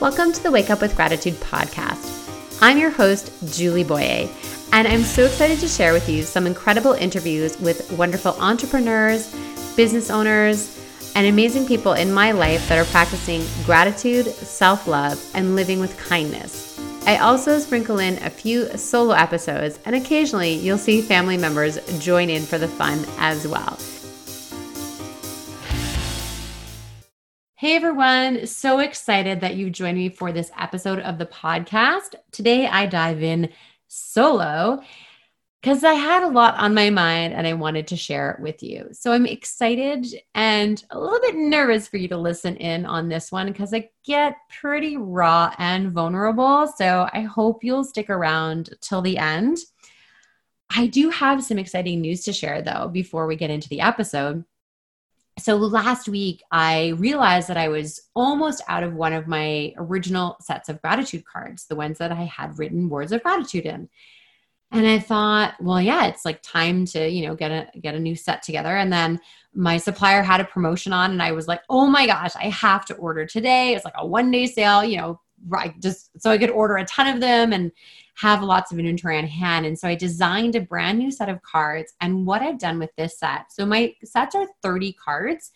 Welcome to the Wake Up with Gratitude podcast. I'm your host, Julie Boyer, and I'm so excited to share with you some incredible interviews with wonderful entrepreneurs, business owners, and amazing people in my life that are practicing gratitude, self love, and living with kindness. I also sprinkle in a few solo episodes, and occasionally you'll see family members join in for the fun as well. Hey everyone, so excited that you joined me for this episode of the podcast. Today I dive in solo because I had a lot on my mind and I wanted to share it with you. So I'm excited and a little bit nervous for you to listen in on this one because I get pretty raw and vulnerable. So I hope you'll stick around till the end. I do have some exciting news to share though before we get into the episode so last week i realized that i was almost out of one of my original sets of gratitude cards the ones that i had written words of gratitude in. And i thought well yeah it's like time to you know get a get a new set together. And then my supplier had a promotion on and i was like oh my gosh i have to order today. It's like a one day sale you know right just so i could order a ton of them. And have lots of inventory on hand. And so I designed a brand new set of cards. And what I've done with this set, so my sets are 30 cards,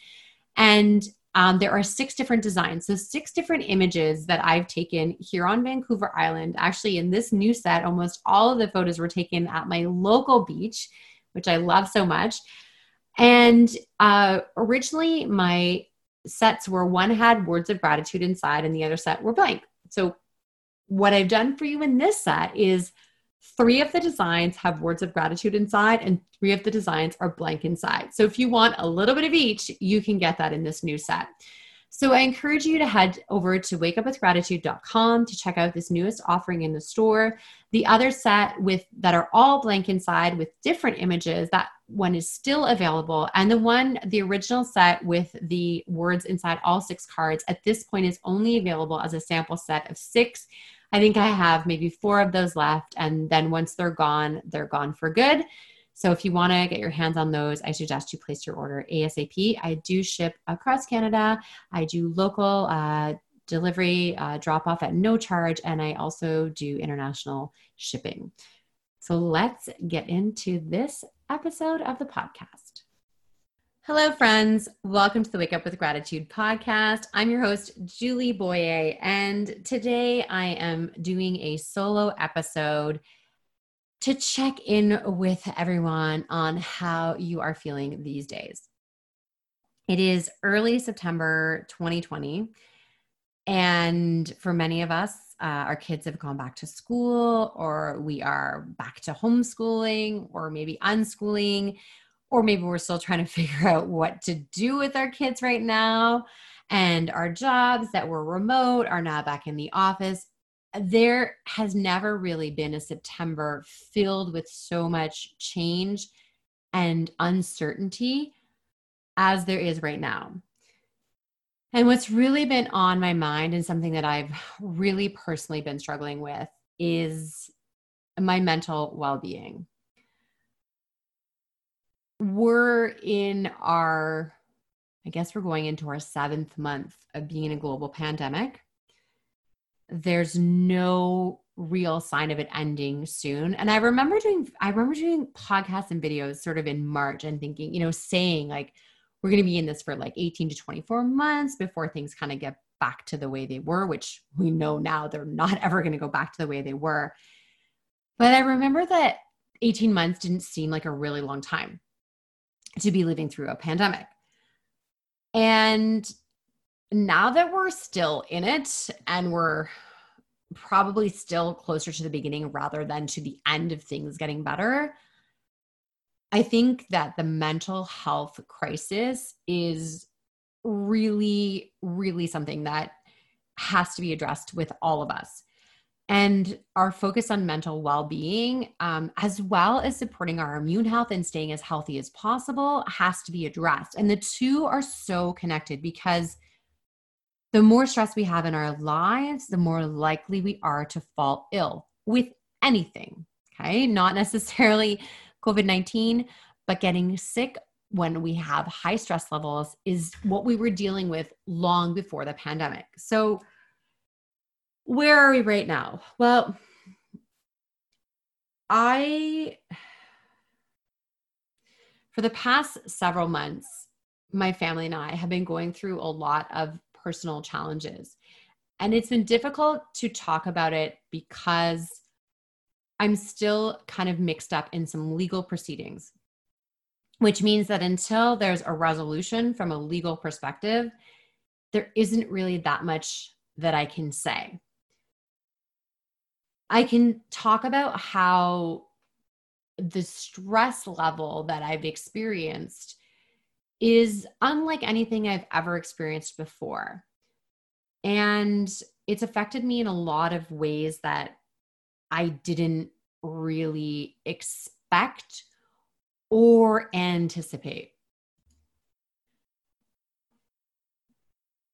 and um, there are six different designs. So, six different images that I've taken here on Vancouver Island. Actually, in this new set, almost all of the photos were taken at my local beach, which I love so much. And uh, originally, my sets were one had words of gratitude inside, and the other set were blank. So, what I've done for you in this set is three of the designs have words of gratitude inside and three of the designs are blank inside. So if you want a little bit of each, you can get that in this new set. So I encourage you to head over to wakeupwithgratitude.com to check out this newest offering in the store. The other set with that are all blank inside with different images, that one is still available. And the one, the original set with the words inside all six cards at this point is only available as a sample set of six. I think I have maybe four of those left. And then once they're gone, they're gone for good. So if you want to get your hands on those, I suggest you place your order ASAP. I do ship across Canada. I do local uh, delivery, uh, drop off at no charge, and I also do international shipping. So let's get into this episode of the podcast. Hello, friends. Welcome to the Wake Up with Gratitude podcast. I'm your host, Julie Boyer, and today I am doing a solo episode to check in with everyone on how you are feeling these days. It is early September 2020. And for many of us, uh, our kids have gone back to school, or we are back to homeschooling, or maybe unschooling, or maybe we're still trying to figure out what to do with our kids right now. And our jobs that were remote are now back in the office there has never really been a September filled with so much change and uncertainty as there is right now. And what's really been on my mind and something that I've really personally been struggling with is my mental well being. We're in our, I guess we're going into our seventh month of being in a global pandemic there's no real sign of it ending soon. And I remember doing I remember doing podcasts and videos sort of in March and thinking, you know, saying like we're going to be in this for like 18 to 24 months before things kind of get back to the way they were, which we know now they're not ever going to go back to the way they were. But I remember that 18 months didn't seem like a really long time to be living through a pandemic. And now that we're still in it and we're probably still closer to the beginning rather than to the end of things getting better, I think that the mental health crisis is really, really something that has to be addressed with all of us. And our focus on mental well being, um, as well as supporting our immune health and staying as healthy as possible, has to be addressed. And the two are so connected because the more stress we have in our lives, the more likely we are to fall ill with anything. Okay. Not necessarily COVID 19, but getting sick when we have high stress levels is what we were dealing with long before the pandemic. So, where are we right now? Well, I, for the past several months, my family and I have been going through a lot of personal challenges. And it's been difficult to talk about it because I'm still kind of mixed up in some legal proceedings, which means that until there's a resolution from a legal perspective, there isn't really that much that I can say. I can talk about how the stress level that I've experienced is unlike anything I've ever experienced before. And it's affected me in a lot of ways that I didn't really expect or anticipate.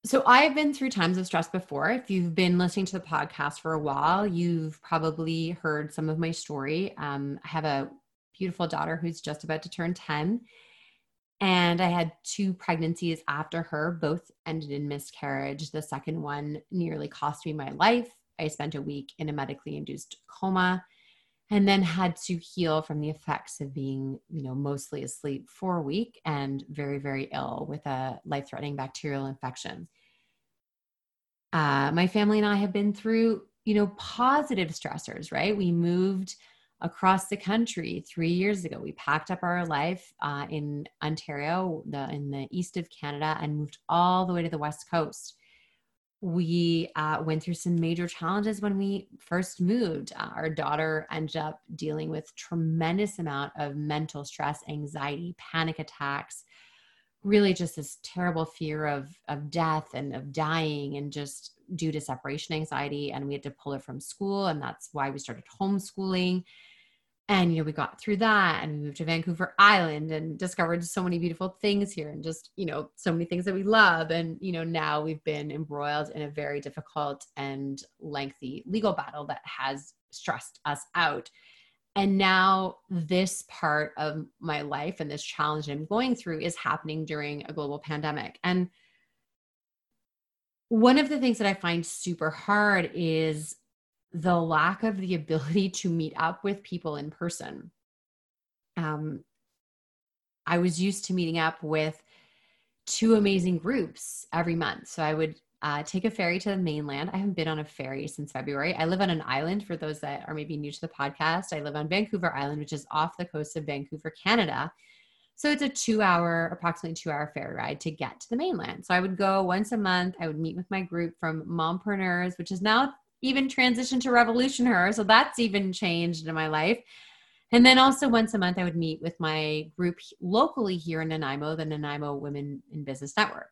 So I've been through times of stress before. If you've been listening to the podcast for a while, you've probably heard some of my story. Um, I have a beautiful daughter who's just about to turn 10. And I had two pregnancies after her, both ended in miscarriage. The second one nearly cost me my life. I spent a week in a medically induced coma and then had to heal from the effects of being, you know, mostly asleep for a week and very, very ill with a life threatening bacterial infection. Uh, my family and I have been through, you know, positive stressors, right? We moved across the country three years ago. We packed up our life uh, in Ontario, the, in the east of Canada, and moved all the way to the west coast we uh, went through some major challenges when we first moved. Uh, our daughter ended up dealing with tremendous amount of mental stress anxiety panic attacks really just this terrible fear of of death and of dying and just due to separation anxiety and we had to pull her from school and that's why we started homeschooling and you know we got through that and we moved to vancouver island and discovered so many beautiful things here and just you know so many things that we love. And you know now we've been embroiled in a very difficult and lengthy legal battle that has stressed us out. And now this part of my life and this challenge i'm going through is happening during a global pandemic. And one of the things that i find super hard is the lack of the ability to meet up with people in person. Um, I was used to meeting up with two amazing groups every month. So I would uh, take a ferry to the mainland. I haven't been on a ferry since February. I live on an island for those that are maybe new to the podcast. I live on Vancouver Island, which is off the coast of Vancouver, Canada. So it's a two hour, approximately two hour ferry ride to get to the mainland. So I would go once a month. I would meet with my group from Mompreneurs, which is now even transitioned to Revolution Her. So that's even changed in my life. And then also once a month, I would meet with my group locally here in Nanaimo, the Nanaimo Women in Business Network.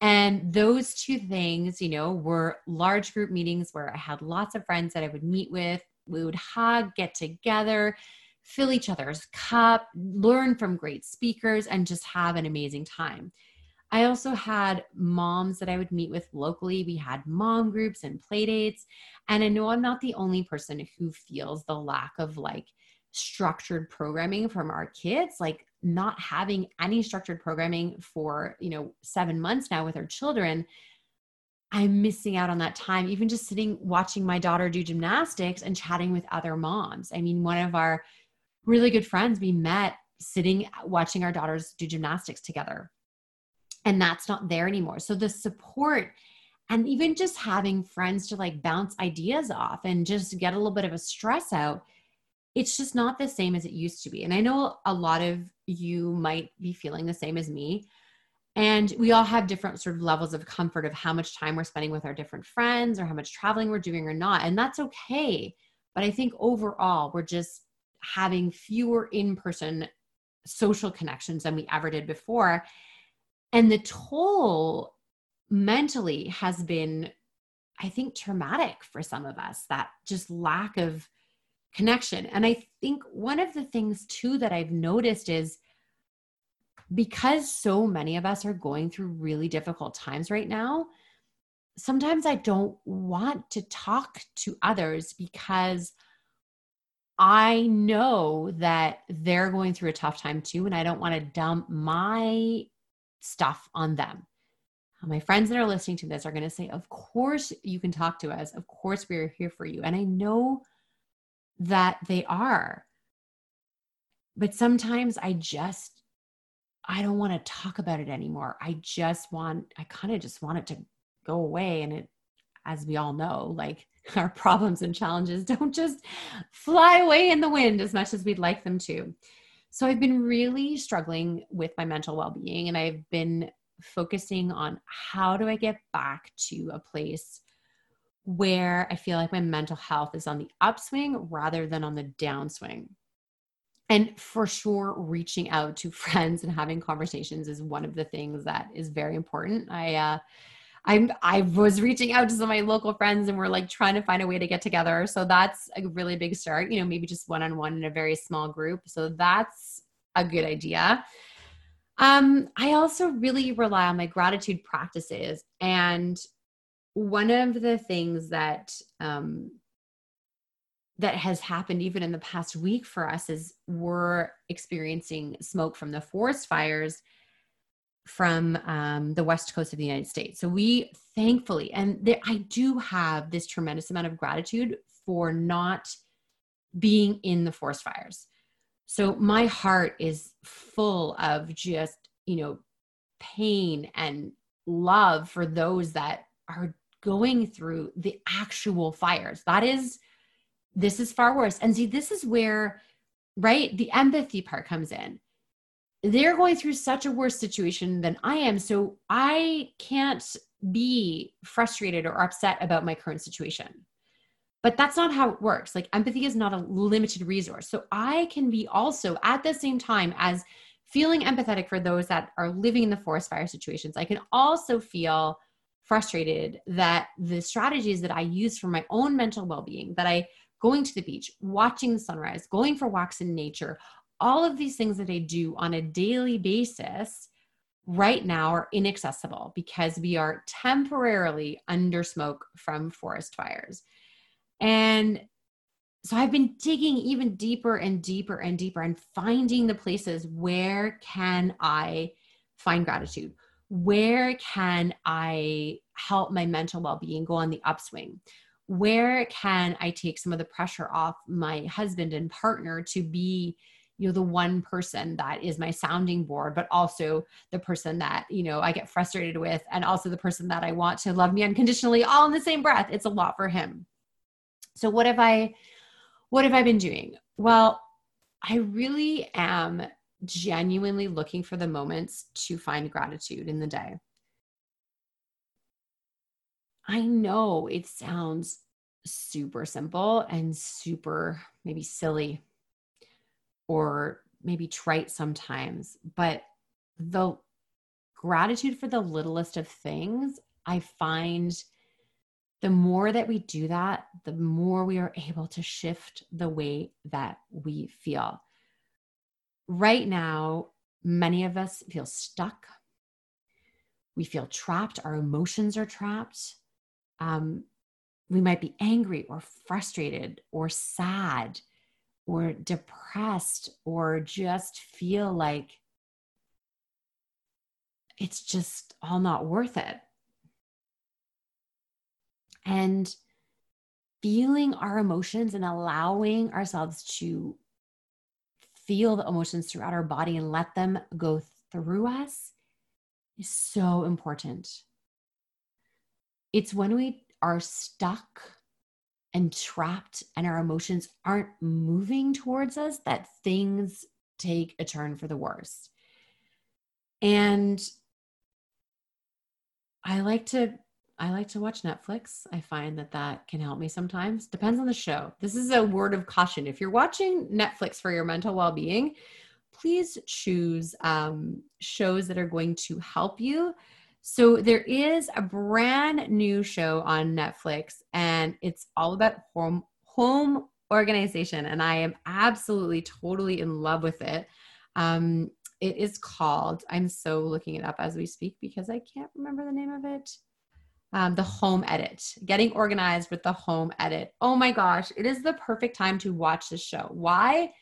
And those two things, you know, were large group meetings where I had lots of friends that I would meet with. We would hug, get together, fill each other's cup, learn from great speakers, and just have an amazing time. I also had moms that I would meet with locally. We had mom groups and play dates. And I know I'm not the only person who feels the lack of like structured programming from our kids, like not having any structured programming for, you know, seven months now with our children. I'm missing out on that time, even just sitting watching my daughter do gymnastics and chatting with other moms. I mean, one of our really good friends, we met sitting watching our daughters do gymnastics together and that's not there anymore. So the support and even just having friends to like bounce ideas off and just get a little bit of a stress out it's just not the same as it used to be. And i know a lot of you might be feeling the same as me. And we all have different sort of levels of comfort of how much time we're spending with our different friends or how much traveling we're doing or not. And that's okay. But i think overall we're just having fewer in-person social connections than we ever did before and the toll mentally has been, I think, traumatic for some of us that just lack of connection. And I think one of the things too that I've noticed is because so many of us are going through really difficult times right now, sometimes I don't want to talk to others because I know that they're going through a tough time too. And I don't want to dump my stuff on them. my friends that are listening to this are going to say, Of course, you can talk to us. Of course, we are here for you. And I know that they are. But sometimes I just, I don't want to talk about it anymore. I just want, I kind of just want it to go away. And it, as we all know, like our problems and challenges don't just fly away in the wind as much as we'd like them to. So I've been really struggling with my mental well being and I've been focusing on how do I get back to a place where I feel like my mental health is on the upswing rather than on the downswing. And for sure, reaching out to friends and having conversations is one of the things that is very important. I, uh, I'm, I was reaching out to some of my local friends and we're like trying to find a way to get together. So that's a really big start, you know, maybe just one on one in a very small group. So that's a good idea. Um, I also really rely on my gratitude practices. And one of the things that um, that has happened even in the past week for us is we're experiencing smoke from the forest fires from um, the west coast of the United States. So we thankfully, and there, I do have this tremendous amount of gratitude for not being in the forest fires. So my heart is full of just, you know, pain and love for those that are going through the actual fires. That is, this is far worse. And see, this is where, right, the empathy part comes in. They're going through such a worse situation than I am. So I can't be frustrated or upset about my current situation. But that's not how it works. Like empathy is not a limited resource. So I can be also at the same time as feeling empathetic for those that are living in the forest fire situations. I can also feel frustrated that the strategies that I use for my own mental well being, that I going to the beach, watching the sunrise, going for walks in nature, all of these things that I do on a daily basis right now are inaccessible because we are temporarily under smoke from forest fires. And so I've been digging even deeper and deeper and deeper and finding the places where can I find gratitude? Where can I help my mental well-being go on the upswing? Where can I take some of the pressure off my husband and partner to be you know the one person that is my sounding board but also the person that you know i get frustrated with and also the person that i want to love me unconditionally all in the same breath it's a lot for him so what have I what have I been doing? Well, I really am genuinely looking for the moments to find gratitude in the day. I know it sounds super simple and super maybe silly or maybe trite sometimes, but the gratitude for the littlest of things I find the more that we do that, the more we are able to shift the way that we feel. Right now, many of us feel stuck. We feel trapped. Our emotions are trapped. Um, we might be angry or frustrated or sad or depressed or just feel like it's just all not worth it and feeling our emotions and allowing ourselves to feel the emotions throughout our body and let them go through us is so important. It's when we are stuck and trapped and our emotions aren't moving towards us that things take a turn for the worse. And I like to I like to watch Netflix. I find that that can help me sometimes. Depends on the show. This is a word of caution. If you're watching Netflix for your mental well being, please choose um, shows that are going to help you. So, there is a brand new show on Netflix, and it's all about home, home organization. And I am absolutely, totally in love with it. Um, it is called, I'm so looking it up as we speak because I can't remember the name of it um, the home edit, getting organized with the home edit. Oh my gosh, it is the perfect time to watch this show. Why?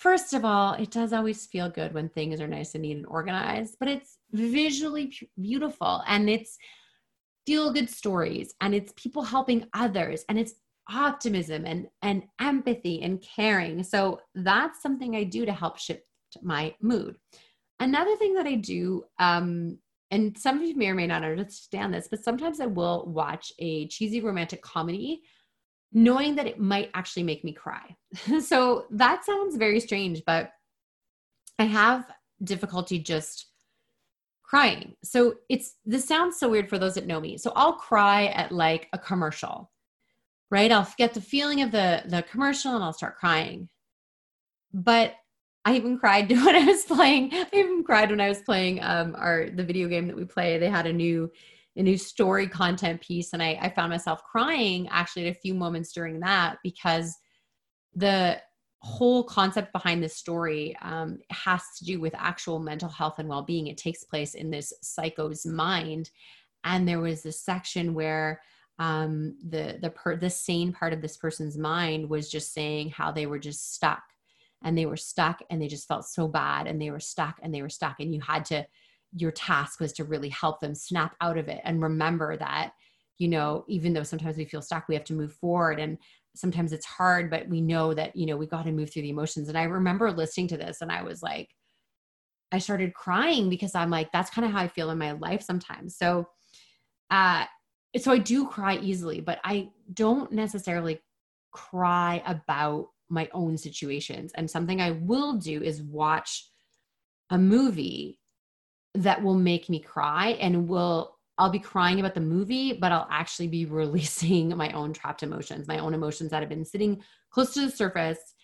First of all, it does always feel good when things are nice and neat and organized, but it's visually beautiful and it's feel good stories and it's people helping others and it's optimism and and empathy and caring. So that's something I do to help shift my mood. Another thing that I do um and some of you may or may not understand this, but sometimes I will watch a cheesy romantic comedy knowing that it might actually make me cry. so that sounds very strange, but I have difficulty just crying. So it's this sounds so weird for those that know me. So I'll cry at like a commercial. Right? I'll get the feeling of the the commercial and I'll start crying. But I even cried when I was playing. I even cried when I was playing um our the video game that we play. They had a new a new story content piece and I, I found myself crying actually at a few moments during that because the whole concept behind this story um, has to do with actual mental health and well-being. It takes place in this psycho's mind. And there was this section where um, the the per the sane part of this person's mind was just saying how they were just stuck. And they were stuck and they just felt so bad and they were stuck and they were stuck. And you had to your task was to really help them snap out of it and remember that you know even though sometimes we feel stuck we have to move forward and sometimes it's hard but we know that you know we got to move through the emotions. And i remember listening to this and i was like i started crying because i'm like that's kind of how i feel in my life sometimes. So uh so i do cry easily but i don't necessarily cry about my own situations. And something i will do is watch a movie that will make me cry and will I'll be crying about the movie, but I'll actually be releasing my own trapped emotions, my own emotions that have been sitting close to the surface,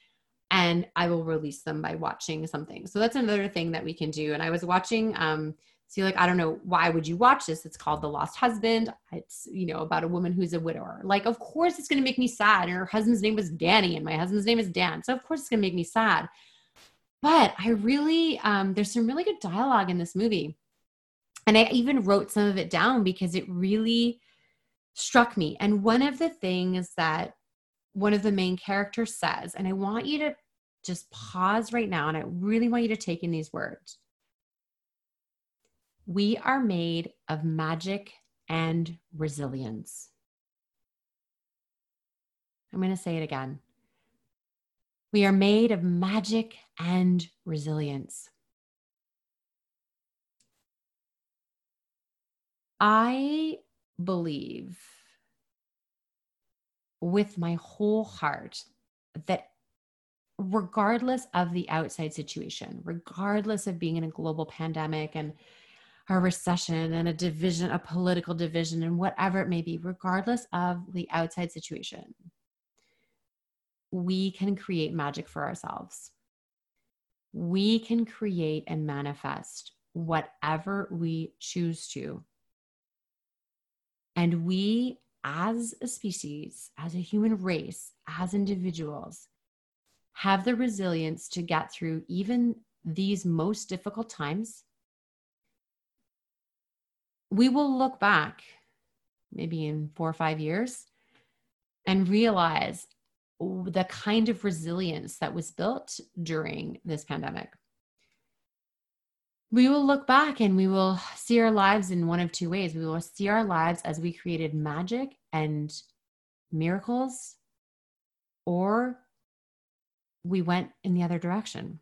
and I will release them by watching something. So that's another thing that we can do. And I was watching, um, see, like, I don't know, why would you watch this? It's called The Lost Husband. It's, you know, about a woman who's a widower. Like, of course it's going to make me sad. And her husband's name was Danny, and my husband's name is Dan. So, of course it's going to make me sad. But I really, um, there's some really good dialogue in this movie. And I even wrote some of it down because it really struck me. And one of the things that one of the main characters says, and I want you to just pause right now, and I really want you to take in these words. We are made of magic and resilience. I'm going to say it again. We are made of magic and resilience. I believe with my whole heart that regardless of the outside situation, regardless of being in a global pandemic and a recession and a division, a political division, and whatever it may be, regardless of the outside situation, we can create magic for ourselves. We can create and manifest whatever we choose to. And we, as a species, as a human race, as individuals, have the resilience to get through even these most difficult times. We will look back maybe in four or five years and realize the kind of resilience that was built during this pandemic. We will look back and we will see our lives in one of two ways. We will see our lives as we created magic and miracles, or we went in the other direction.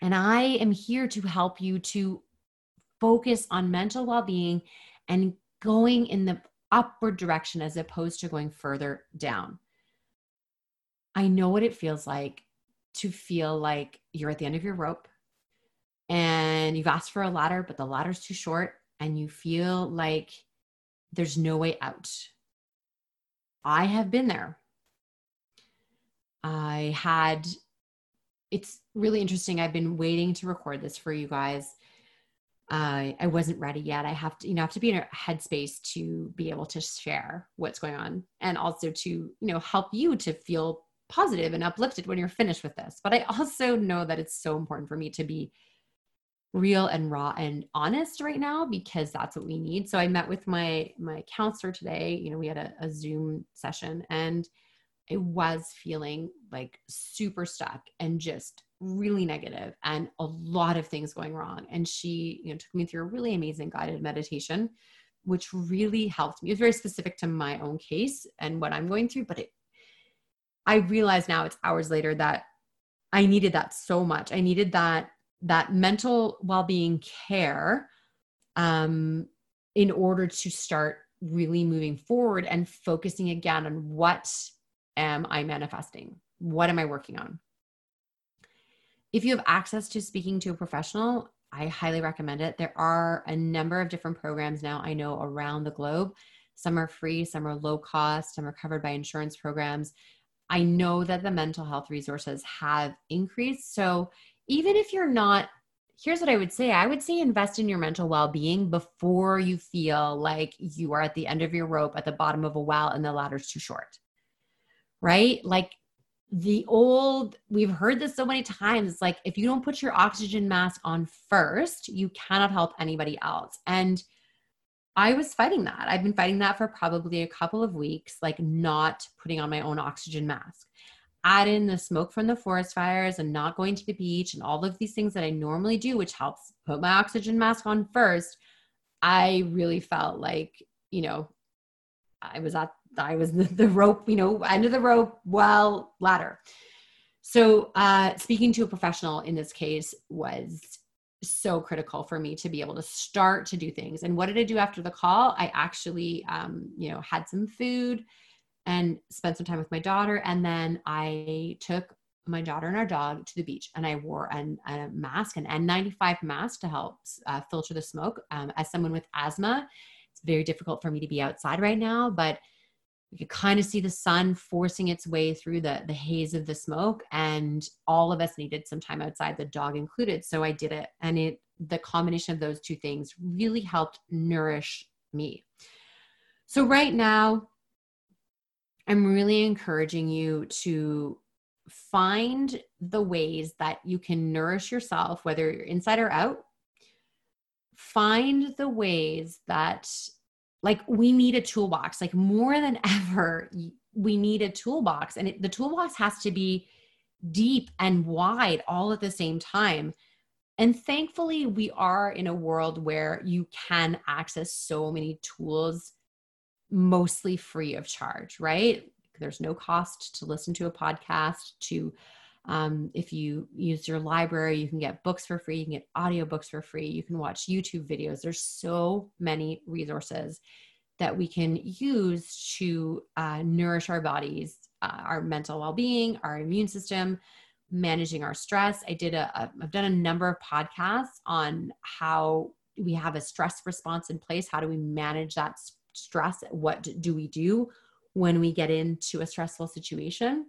And I am here to help you to focus on mental well being and going in the upward direction as opposed to going further down. I know what it feels like to feel like you're at the end of your rope and you've asked for a ladder, but the ladder's too short and you feel like there's no way out. I have been there. I had, it's really interesting. I've been waiting to record this for you guys. Uh, I wasn't ready yet. I have to, you know, have to be in a headspace to be able to share what's going on and also to, you know, help you to feel positive and uplifted when you're finished with this. But I also know that it's so important for me to be real and raw and honest right now because that's what we need. So I met with my my counselor today. You know, we had a, a Zoom session and I was feeling like super stuck and just really negative and a lot of things going wrong. And she, you know, took me through a really amazing guided meditation, which really helped me. It was very specific to my own case and what I'm going through, but it I realize now it's hours later that I needed that so much. I needed that that mental well-being care um, in order to start really moving forward and focusing again on what am I manifesting? What am I working on? If you have access to speaking to a professional, I highly recommend it. There are a number of different programs now I know around the globe. Some are free, some are low cost, some are covered by insurance programs. I know that the mental health resources have increased. So even if you're not, here's what I would say I would say invest in your mental well being before you feel like you are at the end of your rope at the bottom of a well and the ladder's too short. Right? Like the old, we've heard this so many times. It's like if you don't put your oxygen mask on first, you cannot help anybody else. And I was fighting that. I've been fighting that for probably a couple of weeks, like not putting on my own oxygen mask. Add in the smoke from the forest fires and not going to the beach and all of these things that I normally do, which helps put my oxygen mask on first. I really felt like, you know, I was at, I was the, rope, you know, end of the rope, well, ladder. So, uh, speaking to a professional in this case was so critical for me to be able to start to do things. And what did I do after the call? I actually, um, you know, had some food and spent some time with my daughter. And then I took my daughter and our dog to the beach and I wore an, a mask, an N95 mask to help uh, filter the smoke. Um, as someone with asthma, it's very difficult for me to be outside right now, but you could kind of see the sun forcing its way through the the haze of the smoke and all of us needed some time outside the dog included so i did it. And it the combination of those two things really helped nourish me. So right now i'm really encouraging you to find the ways that you can nourish yourself whether you're inside or out. Find the ways that like we need a toolbox. Like more than ever we need a toolbox. And it, the toolbox has to be deep and wide all at the same time. And thankfully we are in a world where you can access so many tools mostly free of charge right? There's no cost to listen to a podcast to um, if you use your library, you can get books for free, you can get audiobooks for free, you can watch YouTube videos. There's so many resources that we can use to uh, nourish our bodies, uh, our mental well being, our immune system, managing our stress. I did a, a, I've done a number of podcasts on how we have a stress response in place. How do we manage that stress? What do we do when we get into a stressful situation?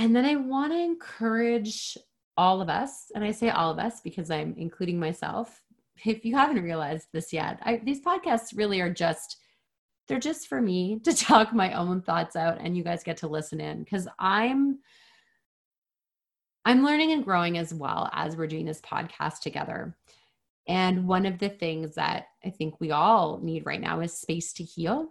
And then I want to encourage all of us, and I say all of us because I'm including myself. If you haven't realized this yet, I, these podcasts really are just they're just for me to talk my own thoughts out and you guys get to listen in because I'm I'm learning and growing as well as we're doing this podcast together. And one of the things that I think we all need right now is space to heal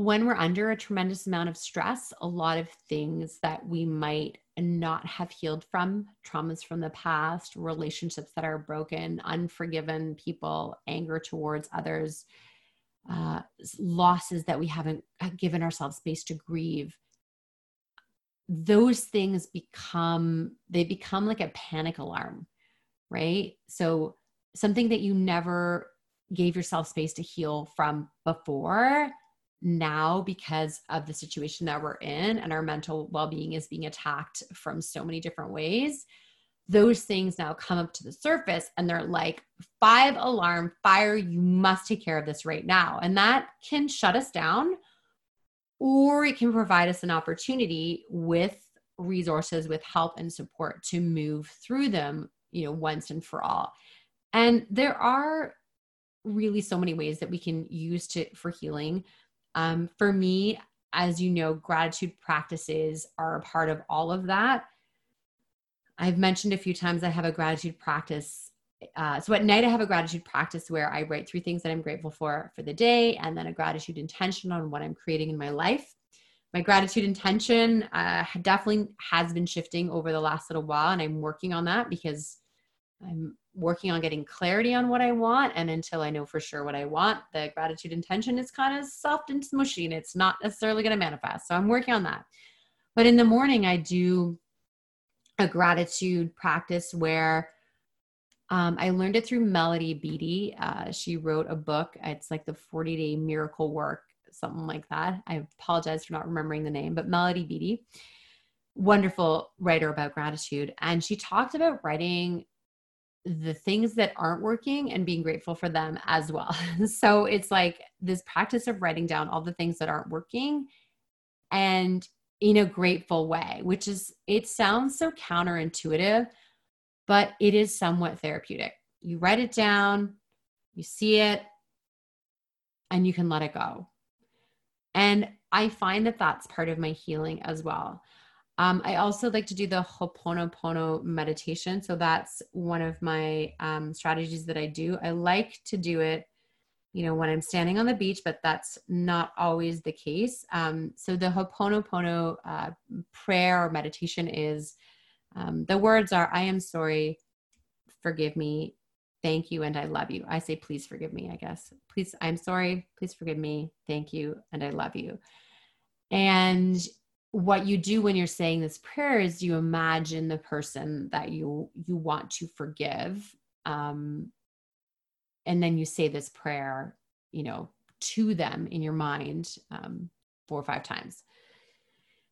when we're under a tremendous amount of stress, a lot of things that we might not have healed from, traumas from the past, relationships that are broken, unforgiven people, anger towards others, uh, losses that we haven't uh, given ourselves space to grieve. Those things become, they become like a panic alarm, right? So, something that you never gave yourself space to heal from before now because of the situation that we're in and our mental well-being is being attacked from so many different ways those things now come up to the surface and they're like five alarm fire you must take care of this right now. And that can shut us down or it can provide us an opportunity with resources with help and support to move through them you know once and for all. And there are really so many ways that we can use to for healing um, for me, as you know, gratitude practices are a part of all of that. I've mentioned a few times I have a gratitude practice uh, so at night, I have a gratitude practice where I write three things that I'm grateful for for the day, and then a gratitude intention on what I'm creating in my life. My gratitude intention uh, definitely has been shifting over the last little while, and I'm working on that because I'm working on getting clarity on what I want. And until I know for sure what I want, the gratitude intention is kind of soft and smushy, and it's not necessarily going to manifest. So I'm working on that. But in the morning, I do a gratitude practice where um, I learned it through Melody Beattie. Uh, she wrote a book. It's like the 40 day miracle work, something like that. I apologize for not remembering the name, but Melody Beattie, wonderful writer about gratitude. And she talked about writing the things that aren't working and being grateful for them as well. so it's like this practice of writing down all the things that aren't working and in a grateful way, which is, it sounds so counterintuitive but it is somewhat therapeutic. You write it down, you see it, and you can let it go. And I find that that's part of my healing as well. Um, I also like to do the Ho'oponopono meditation. So that's one of my um, strategies that I do. I like to do it, you know, when I'm standing on the beach, but that's not always the case. Um, so the Ho'oponopono uh, prayer or meditation is um, the words are, I am sorry, forgive me, thank you, and I love you. I say, please forgive me, I guess. Please, I'm sorry, please forgive me, thank you, and I love you. And what you do when you're saying this prayer is you imagine the person that you you want to forgive um and then you say this prayer you know to them in your mind um four or five times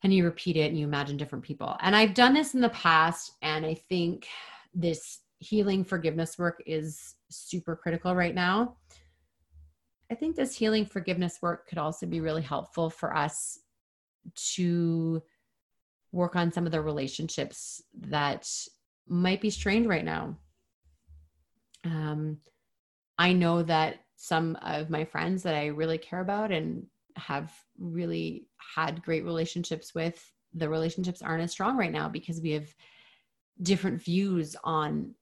and you repeat it and you imagine different people. And I've done this in the past, and I think this healing forgiveness work is super critical right now. I think this healing forgiveness work could also be really helpful for us to work on some of the relationships that might be strained right now. Um, I know that some of my friends that I really care about and have really had great relationships with, the relationships aren't as strong right now because we have different views on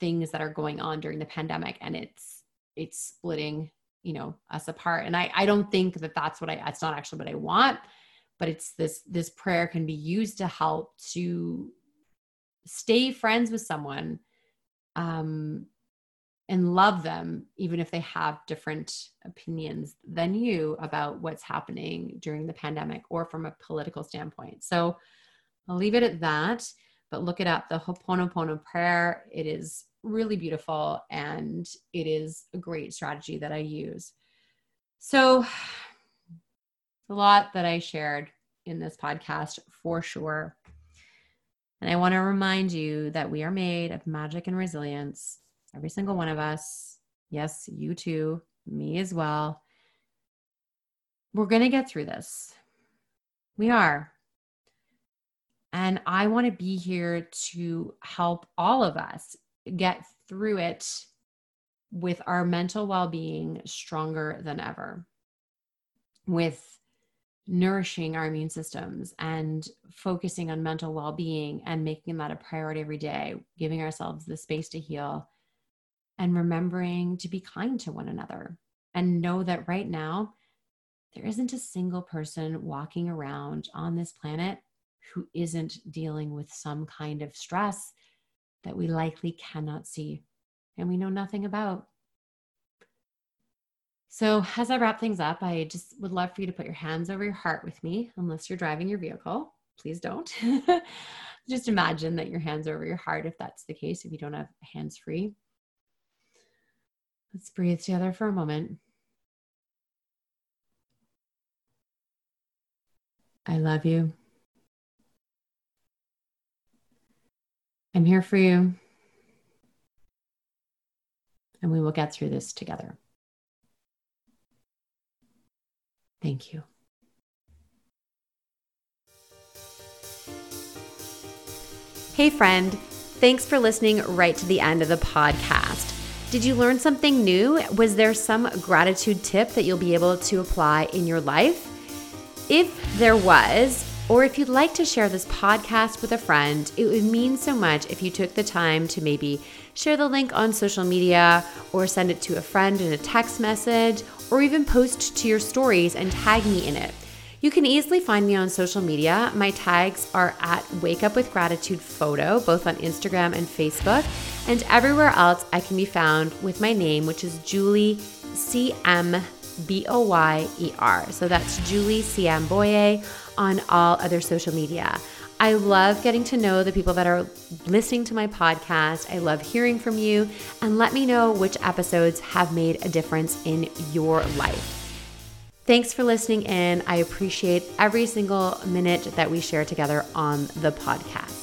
things that are going on during the pandemic and it's it's splitting you know us apart and i i don't think that that's what i it's not actually what i want but it's this this prayer can be used to help to stay friends with someone um and love them even if they have different opinions than you about what's happening during the pandemic or from a political standpoint. So I'll leave it at that, but look it up the Ho'oponopono prayer. It is really beautiful and it is a great strategy that I use. So a lot that I shared in this podcast for sure. And I want to remind you that we are made of magic and resilience every single one of us. Yes, you too, me as well. We're going to get through this. We are. And I want to be here to help all of us get through it with our mental well being stronger than ever, with nourishing our immune systems and focusing on mental well being and making that a priority every day, giving ourselves the space to heal and remembering to be kind to one another and know that right now, there isn't a single person walking around on this planet who isn't dealing with some kind of stress that we likely cannot see and we know nothing about. So, as I wrap things up, I just would love for you to put your hands over your heart with me, unless you're driving your vehicle. Please don't. just imagine that your hands are over your heart if that's the case, if you don't have hands free. Let's breathe together for a moment. I love you. I'm here for you. And we will get through this together. Thank you. Hey, friend. Thanks for listening right to the end of the podcast. Did you learn something new? Was there some gratitude tip that you'll be able to apply in your life? If there was, or if you'd like to share this podcast with a friend, it would mean so much if you took the time to maybe share the link on social media, or send it to a friend in a text message, or even post to your stories and tag me in it. You can easily find me on social media. My tags are at Wake Up with Gratitude Photo, both on Instagram and Facebook. And everywhere else, I can be found with my name, which is Julie C M B O Y E R. So that's Julie C M Boye on all other social media. I love getting to know the people that are listening to my podcast. I love hearing from you and let me know which episodes have made a difference in your life. Thanks for listening in. I appreciate every single minute that we share together on the podcast.